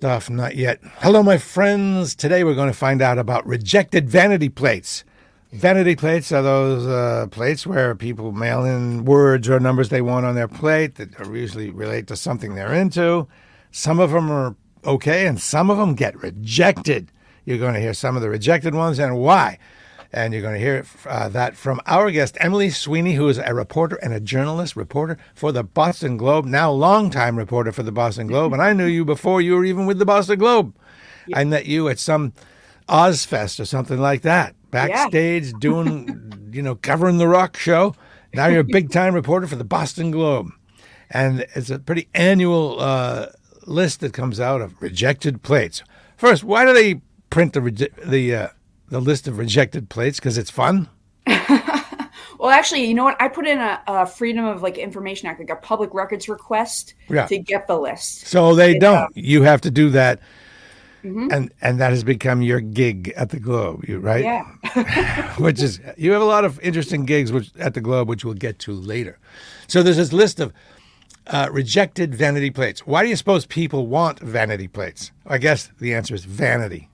Stuff, not yet. Hello, my friends. Today we're going to find out about rejected vanity plates. Vanity plates are those uh, plates where people mail in words or numbers they want on their plate that usually relate to something they're into. Some of them are okay, and some of them get rejected. You're going to hear some of the rejected ones and why. And you're going to hear uh, that from our guest, Emily Sweeney, who is a reporter and a journalist, reporter for the Boston Globe, now longtime reporter for the Boston Globe. And I knew you before you were even with the Boston Globe. I met you at some Ozzfest or something like that, backstage doing, you know, covering the rock show. Now you're a big time reporter for the Boston Globe. And it's a pretty annual uh, list that comes out of rejected plates. First, why do they print the, the, uh, the list of rejected plates because it's fun? Well, actually, you know what? I put in a, a Freedom of like Information Act, like a public records request Yeah. to get the list. So they Yeah. don't. You have to do that, Mhm. and and that has become your gig at the Globe, you right? Yeah. which is you have a lot of interesting gigs which at the Globe, which we'll get to later. So there's this list of uh, rejected vanity plates. Why do you suppose people want vanity plates? I guess the answer is vanity.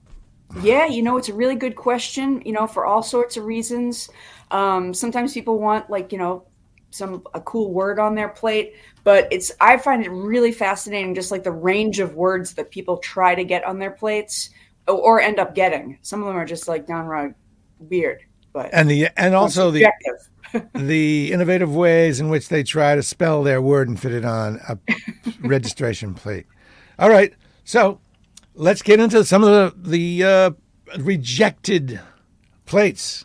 Yeah, you know, it's a really good question, you know, for all sorts of reasons. Um, sometimes people want like, you know, some a cool word on their plate, but it's I find it really fascinating just like the range of words that people try to get on their plates or, or end up getting. Some of them are just like downright weird, but And the and also the the innovative ways in which they try to spell their word and fit it on a registration plate. All right, so let's get into some of the the uh, rejected plates.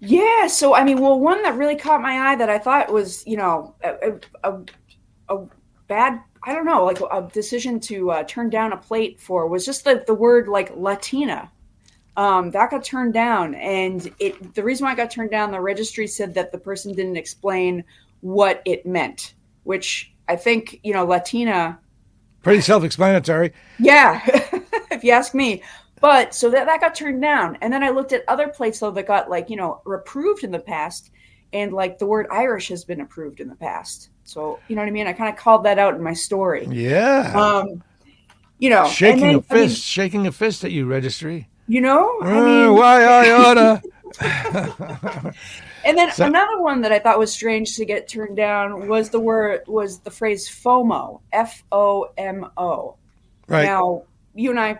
Yeah, so I mean, well, one that really caught my eye that I thought was, you know, a, a, a, bad, I don't know, like a decision to uh, turn down a plate for was just the, the word like Latina. Um, that got turned down, and it the reason why it got turned down, the registry said that the person didn't explain what it meant, which I think, you know, Latina Pretty self-explanatory. yeah, if you ask me. But so that, that got turned down. And then I looked at other plates though that got like, you know, approved in the past. And like the word Irish has been approved in the past. So, you know what I mean? I kind of called that out in my story. Yeah, Um, you know, shaking then- a I mean, fist, shaking a fist at you, registry. you know, I Uh, mean, why I oughta. and then So- another one that I thought was strange to get turned down was the word was the phrase FOMO, F O M O. right, Now, you and I,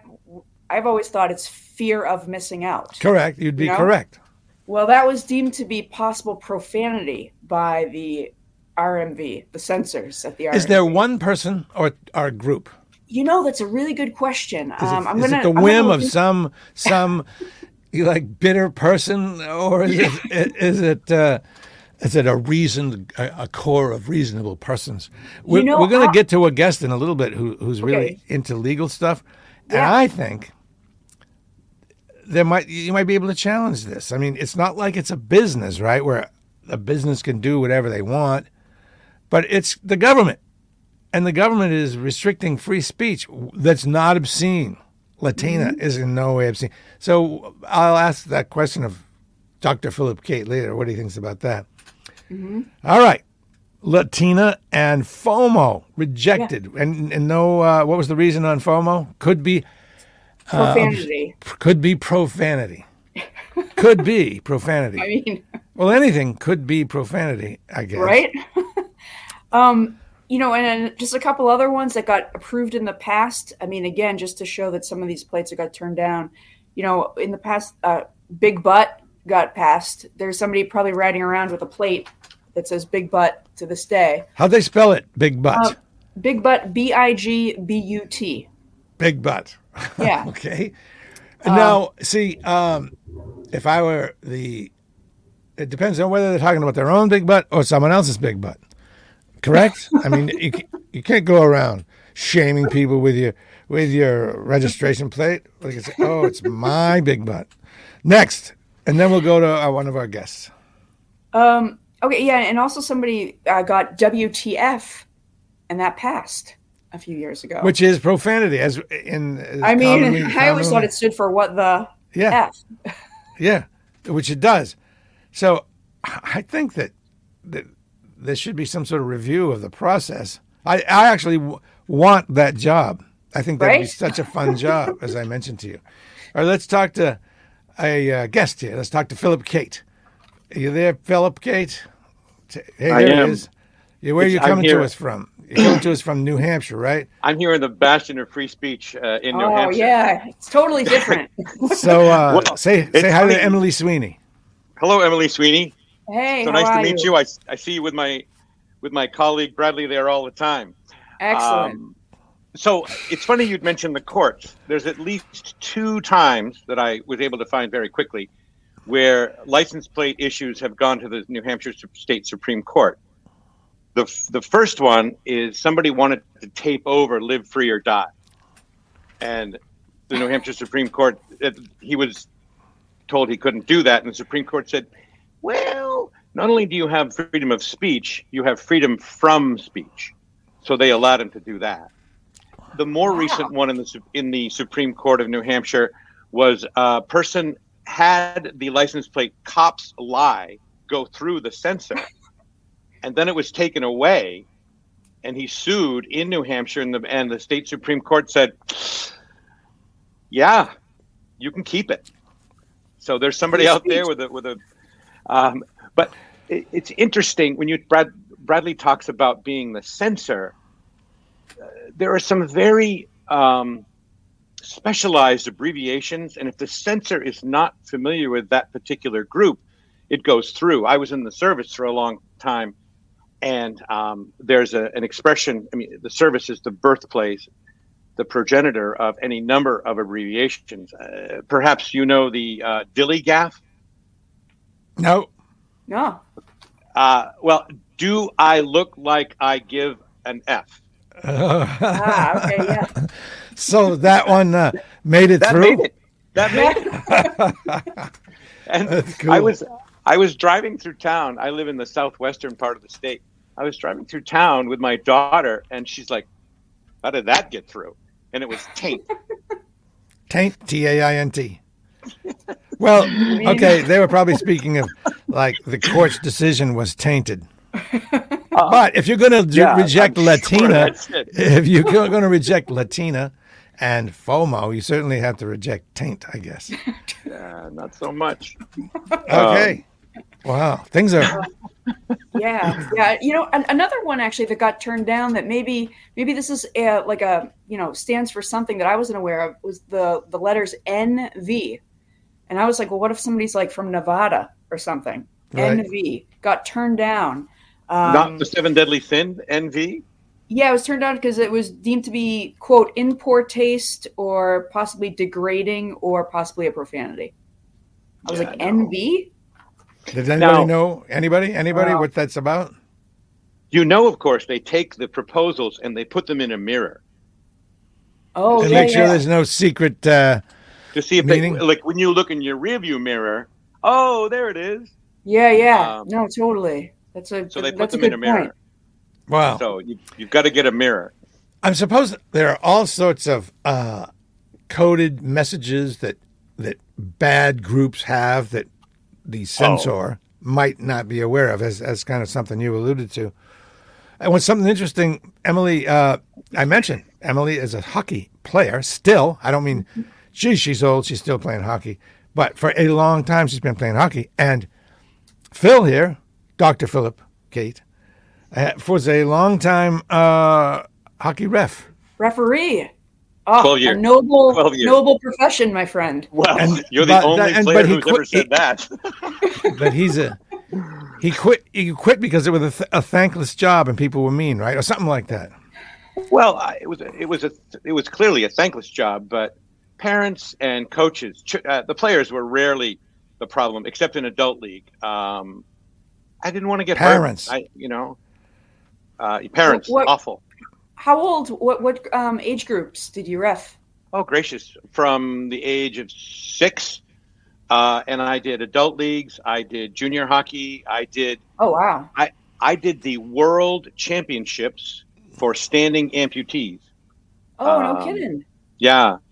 I've always thought it's fear of missing out. correct. You'd be You know? correct. Well, that was deemed to be possible profanity by the RMV, the censors at the RMV. Is there one person or our group? You know, that's a really good question. Is, Um, it, I'm is gonna. it the whim of some some you like bitter person, or is it is it uh, is it a reasoned a, a core of reasonable persons? We're, know, we're going to get to a guest in a little bit who, who's really Okay. into legal stuff, and I think there might you might be able to challenge this. I mean, it's not like it's a business, right? Where a business can do whatever they want, but it's the government and the government is restricting free speech that's not obscene. Latina is in no way obscene. So I'll ask that question of Dr. Philip Kate later. What he thinks about that. All right. Latina and FOMO rejected. And, and no, uh, what was the reason on FOMO? Could be profanity. could be profanity. could be profanity. I mean, well, anything could be profanity, I guess. right? um, you know, and just a couple other ones that got approved in the past. I mean, again, just to show that some of these plates that got turned down. You know, in the past, uh, Big Butt got passed. There's somebody probably riding around with a plate that says Big Butt to this day. How'd they spell it? Big butt. Uh, Big Butt, B I G B U T. Big butt. Yeah. okay. now, see, um, if I were the, it depends on whether they're talking about their own big butt or someone else's big butt. Correct? I mean, you you can't go around shaming people with your with your registration plate. Like it's oh, it's my big butt. Next, and then we'll go to uh, one of our guests. Um, okay, yeah, and also somebody uh, got WTF, and that passed a few years ago. Which is profanity, as in. as I mean, commonly- I always thought it stood for what the Yeah. F. Yeah, which it does. So I think that, that there should be some sort of review of the process. I, I actually w- want that job. I think that'd be such a fun job, as I mentioned to you. All right, let's talk to a uh, guest here. Let's talk to Philip Kate. Are you there, Philip Kate? T- Hey, I am. he is. Yeah, where are you coming to us from? You're coming to us from New Hampshire, right? I'm here in the bastion of free speech uh, in New Oh Hampshire. Oh yeah, it's totally different. So uh, Well, say it's say hi to. Emily Sweeney. Hello, Emily Sweeney. Hey, So nice to meet you. I, I see you with my with my colleague Bradley there all the time. Excellent. Um, so it's funny you'd mentioned the courts. There's at least two times that I was able to find very quickly where license plate issues have gone to the New Hampshire State Supreme Court. The, the first one is somebody wanted to tape over "Live Free or Die," and the New Hampshire Supreme Court he was told he couldn't do that, and the Supreme Court said, "Well, not only do you have freedom of speech, you have freedom from speech." So they allowed him to do that. The more Wow. recent one in the in the Supreme Court of New Hampshire was a person had the license plate "Cops Lie" go through the censor, and then it was taken away, and he sued in New Hampshire, and the and the state Supreme Court said, "Yeah, you can keep it." So there's somebody out there with a with a, um, but it, it's interesting when you Brad Bradley talks about being the censor. Uh, there are some very um, specialized abbreviations, and if the censor is not familiar with that particular group, it goes through. I was in the service for a long time, and um, there's a, an expression. I mean, the service is the birthplace, the progenitor of any number of abbreviations. Uh, perhaps you know the uh, dilly gaff. No. no. Uh, well, do I look like I give an F? Ah, okay, yeah. so that one uh, made it That through. made it. That made it. and That's cool. I was I was driving through town. I live in the southwestern part of the state. I was driving through town with my daughter, and she's like, "How did that get through?" And it was taint. Taint, T A I N T. Well, okay, they were probably speaking of like the court's decision was tainted. But if you're going to Yeah, reject I'm Latina, it. if you're going to reject Latina and FOMO, you certainly have to reject taint, I guess. Uh, not so much. Okay. wow. Things are. yeah yeah you know an, another one actually that got turned down that maybe maybe this is a, like a you know stands for something that i wasn't aware of was the the letters nv and i was like well what if somebody's like from nevada or something Right. nv got turned down um, not the seven deadly sin. NV. yeah it was turned down because it was deemed to be quote in poor taste or possibly degrading or possibly a profanity i was Yeah, like no. nv Does anybody Now- know? Anybody? Anybody? Wow. What that's about? You know, of course, they take the proposals and they put them in a mirror oh and yeah, make sure yeah. there's no secret. Uh, to see if Meaning? they like when you look in your rearview mirror. Oh, there it is. Yeah, yeah. Um, no, totally. That's a So they put that's them a in good a mirror. point. wow. So you, you've got to get a mirror. I'm supposed there are all sorts of uh, coded messages that that bad groups have that the censor might not be aware of, as as kind of something you alluded to. And when something interesting, Emily, uh, I mentioned Emily is a hockey player still. I don't mean, geez, she's old, she's still playing hockey, but for a long time she's been playing hockey. And Phil here, Doctor Philip Kate, uh, was a long time uh, hockey ref. Referee. Oh, 12 a years. noble, 12 years. noble profession, my friend. Well, And- you're the but only that- and- player but who's quit- ever said he- that. but he's a he quit he quit because it was a, th- a thankless job and people were mean right or something like that well, I, it was it was a it was clearly a thankless job, but parents and coaches, ch- uh, the players were rarely the problem, except in adult league. Um, I didn't want to get Parents. hurt. I, you know, uh, parents What- awful. How old? What what um, age groups did you ref? Oh, gracious! From the age of six, uh, and I did adult leagues. I did junior hockey. I did Oh wow. I I did the world championships for standing amputees. Oh no Um, kidding. Yeah, That's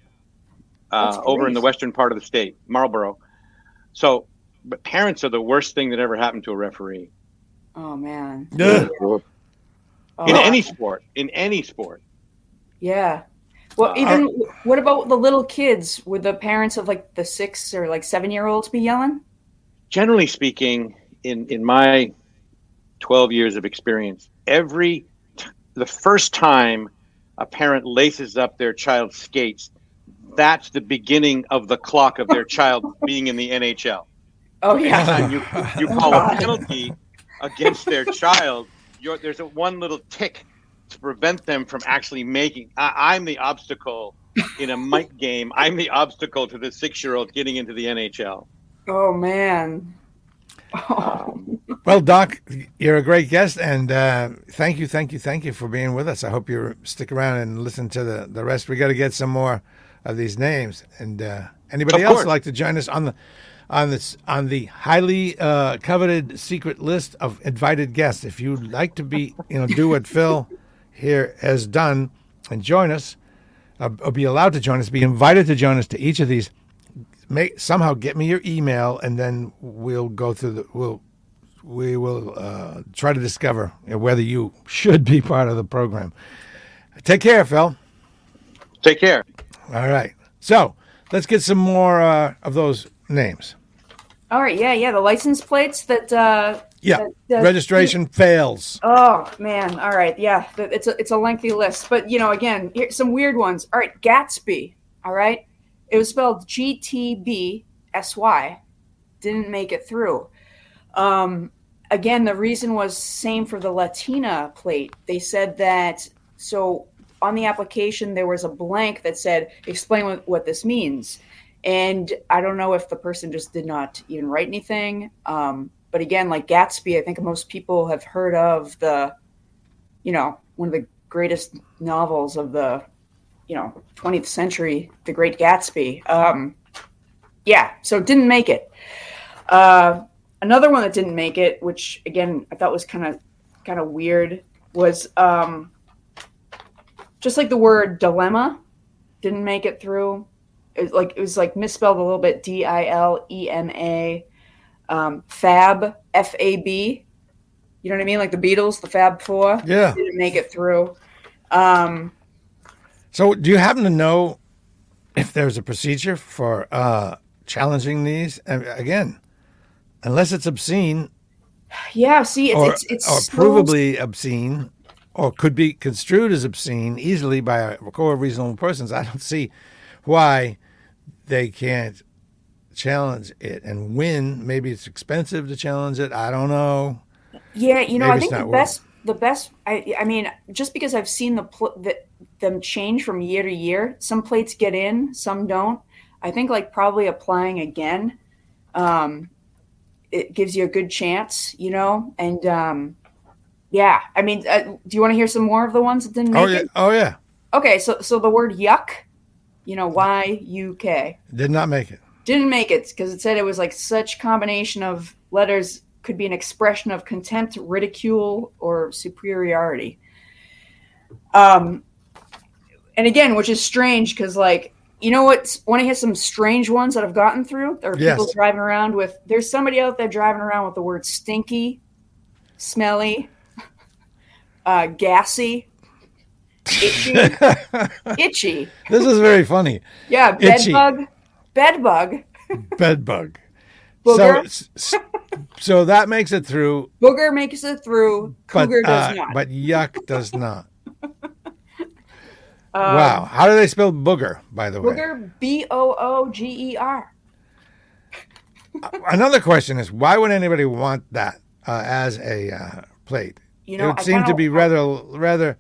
uh, over in the western part of the state, Marlboro. So, but parents are the worst thing that ever happened to a referee Oh man. Ugh. Oh, in any sport. In any sport. Yeah. Well, even what about the little kids? Would the parents of like the six or like seven year olds be yelling? Generally speaking, in in my twelve years of experience, every t- the first time a parent laces up their child's skates, that's the beginning of the clock of their child being in the NHL. Oh yeah. Anytime you you call a penalty against their child, you're, there's a one little tick to prevent them from actually making. I, I'm the obstacle in a mic game. I'm the obstacle to the six-year-old getting into the NHL. Oh man. Um, Well, Doc, you're a great guest, and uh, thank you, thank you, thank you for being with us. I hope you stick around and listen to the, the rest. We got to get some more of these names. And uh, anybody Of else like to join us on the on this on the highly uh, coveted secret list of invited guests? If you'd like to be, you know, do what Phil here has done and join us, uh, or be allowed to join us, be invited to join us to each of these. Make somehow get me your email, and then we'll go through the we'll we will uh, try to discover whether you should be part of the program. Take care, Phil. take care. All right. So let's get some more uh, of those names. All right. Yeah. Yeah. The license plates that. uh Yeah. that- Registration fails. Oh man. All right. Yeah. It's a it's a lengthy list, but you know, again, here, some weird ones. All right. Gatsby. All right. It was spelled G T B S Y. Didn't make it through. Um, again, the reason was same for the Latina plate. They said that so on the application there was a blank that said explain what, what this means, and I don't know if the person just did not even write anything. Um, but again, like Gatsby, I think most people have heard of the, you know, one of the greatest novels of the, you know, 20th century, The Great Gatsby. Um, yeah, so didn't make it. Uh, another one that didn't make it, which again I thought was kind of kind of weird, was um, just like the word dilemma didn't make it through. It was like it was like misspelled a little bit. D I L E M A. Um, Fab F A B. You know what I mean? Like the Beatles, the Fab Four. Yeah. Didn't make it through. Um, So do you happen to know if there's a procedure for uh, challenging these? And again, unless it's obscene yeah. See, it's or, it's, it's or so- provably obscene or could be construed as obscene easily by a core of reasonable persons, I don't see why they can't challenge it and win. Maybe it's expensive to challenge it. I don't know. Yeah, you know, Maybe I think the worth best, the best. I, I mean, just because I've seen the, pl- the them change from year to year, some plates get in, some don't. I think like probably applying again, um, it gives you a good chance, you know. And um, yeah, I mean, uh, do you want to hear some more of the ones that didn't make Oh yeah, it? oh yeah, Okay, so so the word yuck, you know, Y U K did not make it. didn't make it because it said it was like such combination of letters could be an expression of contempt, ridicule, or superiority. Um, and again, which is strange because like you know what? Want to hear some strange ones that I've gotten through? There are people Yes. driving around with. There's somebody out there driving around with the word stinky, smelly, uh, gassy, itchy, itchy. This is very funny. Yeah, bed Itchy. bedbug, bedbug. Bed bug. Booger. So, so that makes it through, Booger makes it through. but Cougar does uh, not. but yuck does not. Um, wow, how do they spell booger? By the way, Booger, B O O G E R. another question is why would anybody want that uh, as a uh, plate? You it know, would I seem to be rather rather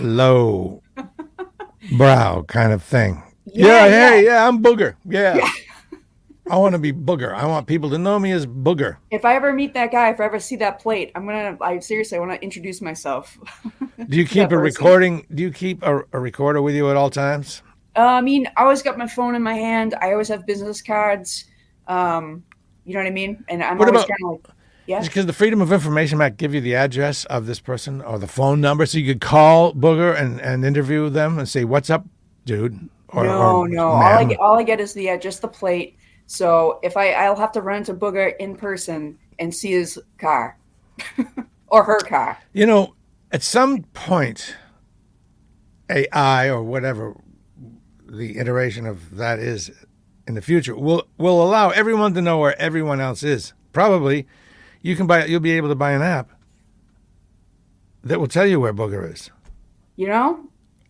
low brow kind of thing. Yeah, Yeah, hey, yeah. yeah, I'm booger. Yeah. I want to be booger. I want people to know me as booger. If I ever meet that guy, if I ever see that plate, I'm gonna. I seriously, I want to introduce myself. Do you keep a person. recording? Do you keep a, a recorder with you at all times? Uh, I mean, I always got my phone in my hand. I always have business cards. Um, you know what I mean? And I'm What always about- kind of like, yeah. Because the Freedom of Information Act give you the address of this person or the phone number, so you could call Booger and, and interview them and say, "What's up, dude?" Or, no, or no. All I get, all I get is the uh, just the plate. So if I, I'll have to run into Booger in person and see his car or her car. You know, at some point, AI or whatever the iteration of that is in the future will will allow everyone to know where everyone else is. Probably, you can buy. You'll be able to buy an app that will tell you where Booger is. You know,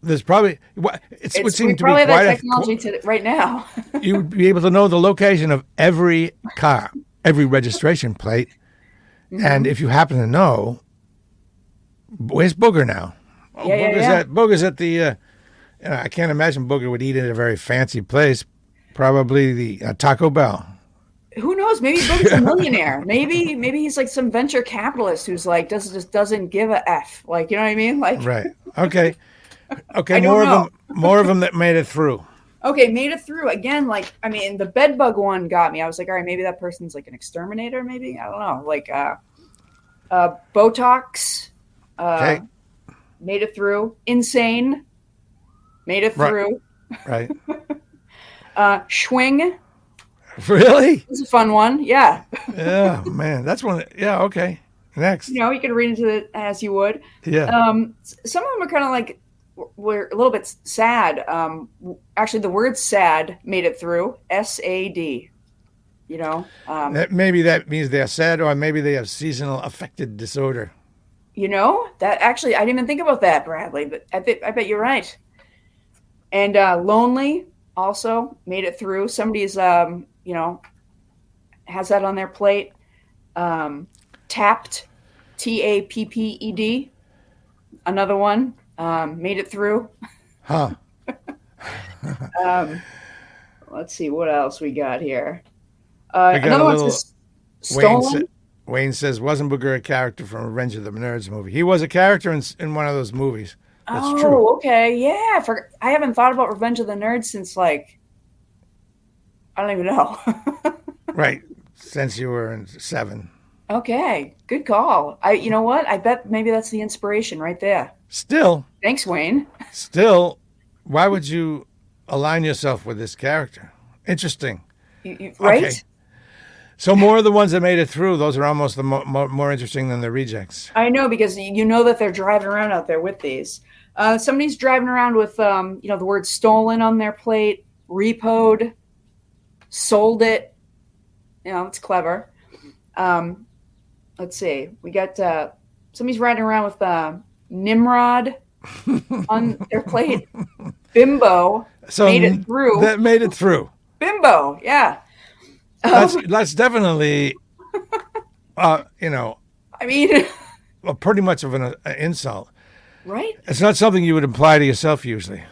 There's probably what it's, it would seem we to be probably have quite that a, technology to, right now. you would be able to know the location of every car, every registration plate, Mm-hmm. and if you happen to know, where's Booger now? Oh, Yeah, yeah, Booger's yeah. at Booger's at the. Uh, I can't imagine Booger would eat at a very fancy place. Probably the uh, Taco Bell. Who knows? Maybe Booger's a millionaire. Maybe maybe he's like some venture capitalist who's like does just doesn't give a f. Like you know what I mean? Like Right. Okay. Okay. More know. of them. More of them that made it through. okay, made it through again. Like I mean, the bed bug one got me. I was like, all right, maybe that person's like an exterminator. Maybe I don't know. Like uh, uh, Botox. Uh, Okay. Made it through. Insane. Made it Right. through. Right. Uh, Schwing really? is a fun one. Yeah. Yeah, man. That's one. Yeah. Okay. Next. You know, you can read into it as you would. Yeah. Um, some of them are kind of like we're a little bit sad. Um, actually, the word "sad" made it through. S A D. You know, um, That, maybe that means they're sad, or maybe they have seasonal affective disorder. you know that actually I didn't even think about that, Bradley. But I bet I bet you're right. And uh, lonely also made it through. Somebody's um, you know has that on their plate. Um, tapped, T A P P E D. Another one um, made it through. Huh. Um, let's see what else we got here. Uh, got another little Wayne, stolen. sa- Wayne says, wasn't Booger a character from Revenge of the Nerds movie? He was a character in, in one of those movies. That's oh, true. okay, yeah. For I haven't thought about Revenge of the Nerds since like I don't even know. Right. Since you were in seven. okay, good call. I, you know what? I bet maybe that's the inspiration right there. Still, Thanks, Wayne. still, why would you align yourself with this character? Interesting. You, you, right? Okay. So more of the ones that made it through, those are almost the mo- mo- more interesting than the rejects. I know because you know that they're driving around out there with these. Uh, somebody's driving around with, um, you know, the word stolen on their plate, repoed, sold it. You know, it's clever. Um, let's see. We got uh, somebody's riding around with uh, Nimrod on their plate. Bimbo. So Made it through. That made it through. Bimbo. Yeah. That's Um, that's definitely, uh, you know, I mean, well, pretty much of an uh, insult. right? It's not something you would imply to yourself usually.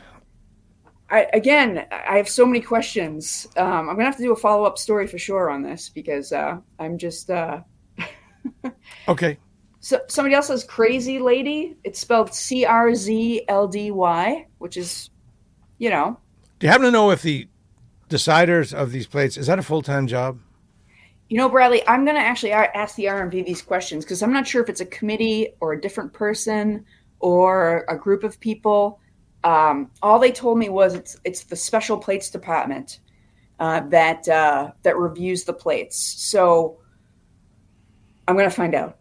I, again, I have so many questions. Um, I'm gonna have to do a follow up story for sure on this because uh, I'm just. Uh, Okay. so somebody else says crazy lady. It's spelled C R Z L D Y, which is, you know, Do you happen to know if the deciders of these plates is that a full time job? you know, Bradley. I'm gonna actually ask the RMV these questions because I'm not sure if it's a committee or a different person or a group of people. Um, all they told me was it's it's the special plates department uh, that uh, that reviews the plates. So I'm going to find out.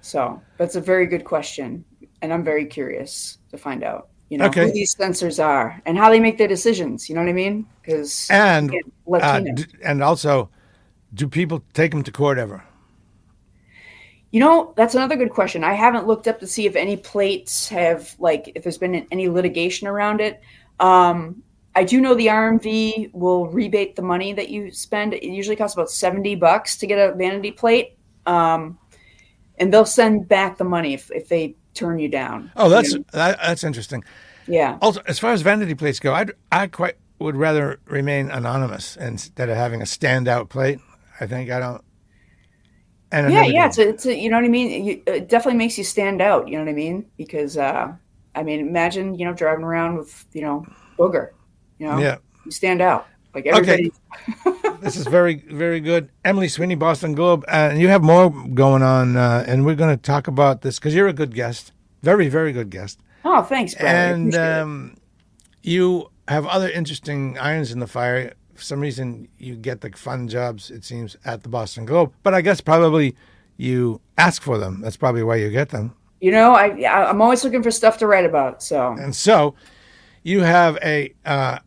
So that's a very good question, and I'm very curious to find out. You know Okay. who these censors are and how they make their decisions. You know what I mean? Because And uh, Latino. d- and also, do people take them to court ever? You know, that's another good question. I haven't looked up to see if any plates have like if there's been any litigation around it. Um, I do know the RMV will rebate the money that you spend. It usually costs about seventy bucks to get a vanity plate, um, and they'll send back the money if, if they turn you down. Oh, that's You know? that, that's interesting. yeah. Also, as far as vanity plates go, I I quite would rather remain anonymous instead of having a standout plate. I think I don't. And yeah, yeah. It's a, it's a, you know what I mean. You, it definitely makes you stand out. You know what I mean? Because uh, I mean, imagine you know driving around with you know booger. You know, yeah. you stand out. Like everybody. This is very, very good. Emily Sweeney, Boston Globe. Uh, and you have more going on, uh, and we're going to talk about this because you're a good guest. Very, very good guest. Oh, thanks, Brad. And um, you have other interesting irons in the fire. For some reason, you get the fun jobs, it seems, at the Boston Globe. But I guess probably you ask for them. That's probably why you get them. you know, I I'm always looking for stuff to write about. So And so you have a, uh,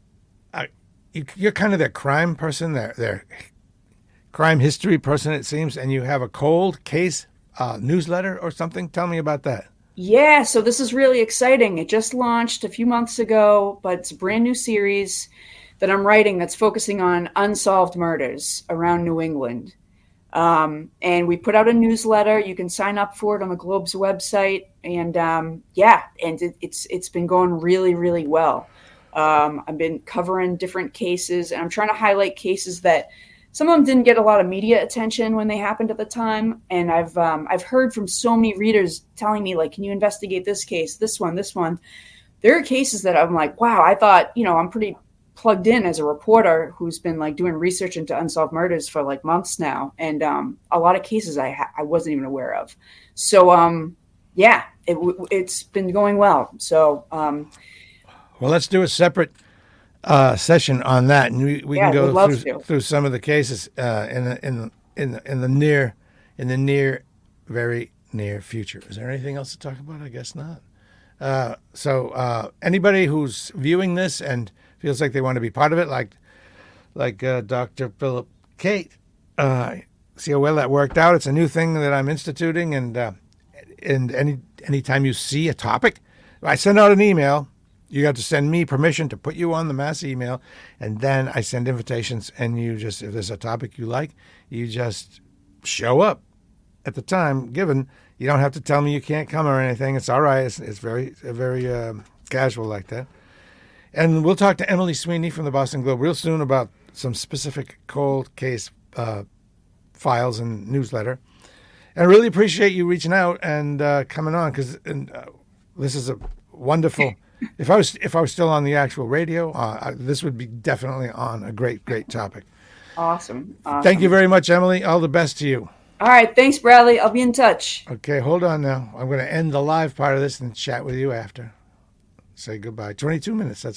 a you, you're kind of their crime person, their their crime history person, it seems, and you have a cold case uh, newsletter or something. Tell me about that. Yeah, so this is really exciting. It just launched a few months ago, but it's a brand new series that I'm writing that's focusing on unsolved murders around New England. Um, and we put out a newsletter. You can sign up for it on the Globe's website, and um, yeah, and it, it's it's been going really, really well. Um, I've been covering different cases, and I'm trying to highlight cases that some of them didn't get a lot of media attention when they happened at the time. And I've um, I've heard from so many readers telling me like, "Can you investigate this case, this one, this one?" There are cases that I'm like, "Wow, I thought you know I'm pretty plugged in as a reporter who's been like doing research into unsolved murders for like months now, and um, a lot of cases I ha- I wasn't even aware of. So um, yeah, it, has been going well. So um, well, let's do a separate uh, session on that, and we, we yeah, can go through, through some of the cases uh, in the in the, in the in the near in the near very near future. Is there anything else to talk about? I guess not. Uh, so uh, anybody who's viewing this and feels like they want to be part of it, like like uh, Dr. Philip Kate. Uh, see how well that worked out. It's a new thing that I'm instituting, and uh, and any anytime you see a topic, I send out an email. You got to send me permission to put you on the mass email, and then I send invitations. And you just, if there's a topic you like, you just show up at the time given. You don't have to tell me you can't come or anything. It's all right. It's, it's very, very uh, casual like that. And we'll talk to Emily Sweeney from the Boston Globe real soon about some specific cold case uh, files and newsletter. And I really appreciate you reaching out and uh, coming on because uh, this is a wonderful. if I was if I was still on the actual radio, uh, this would be definitely on a great great topic. Awesome. awesome. Thank you very much, Emily. All the best to you. All right. Thanks, Bradley. I'll be in touch. Okay, hold on now. I'm going to end the live part of this and chat with you after say goodbye. 22 minutes. That's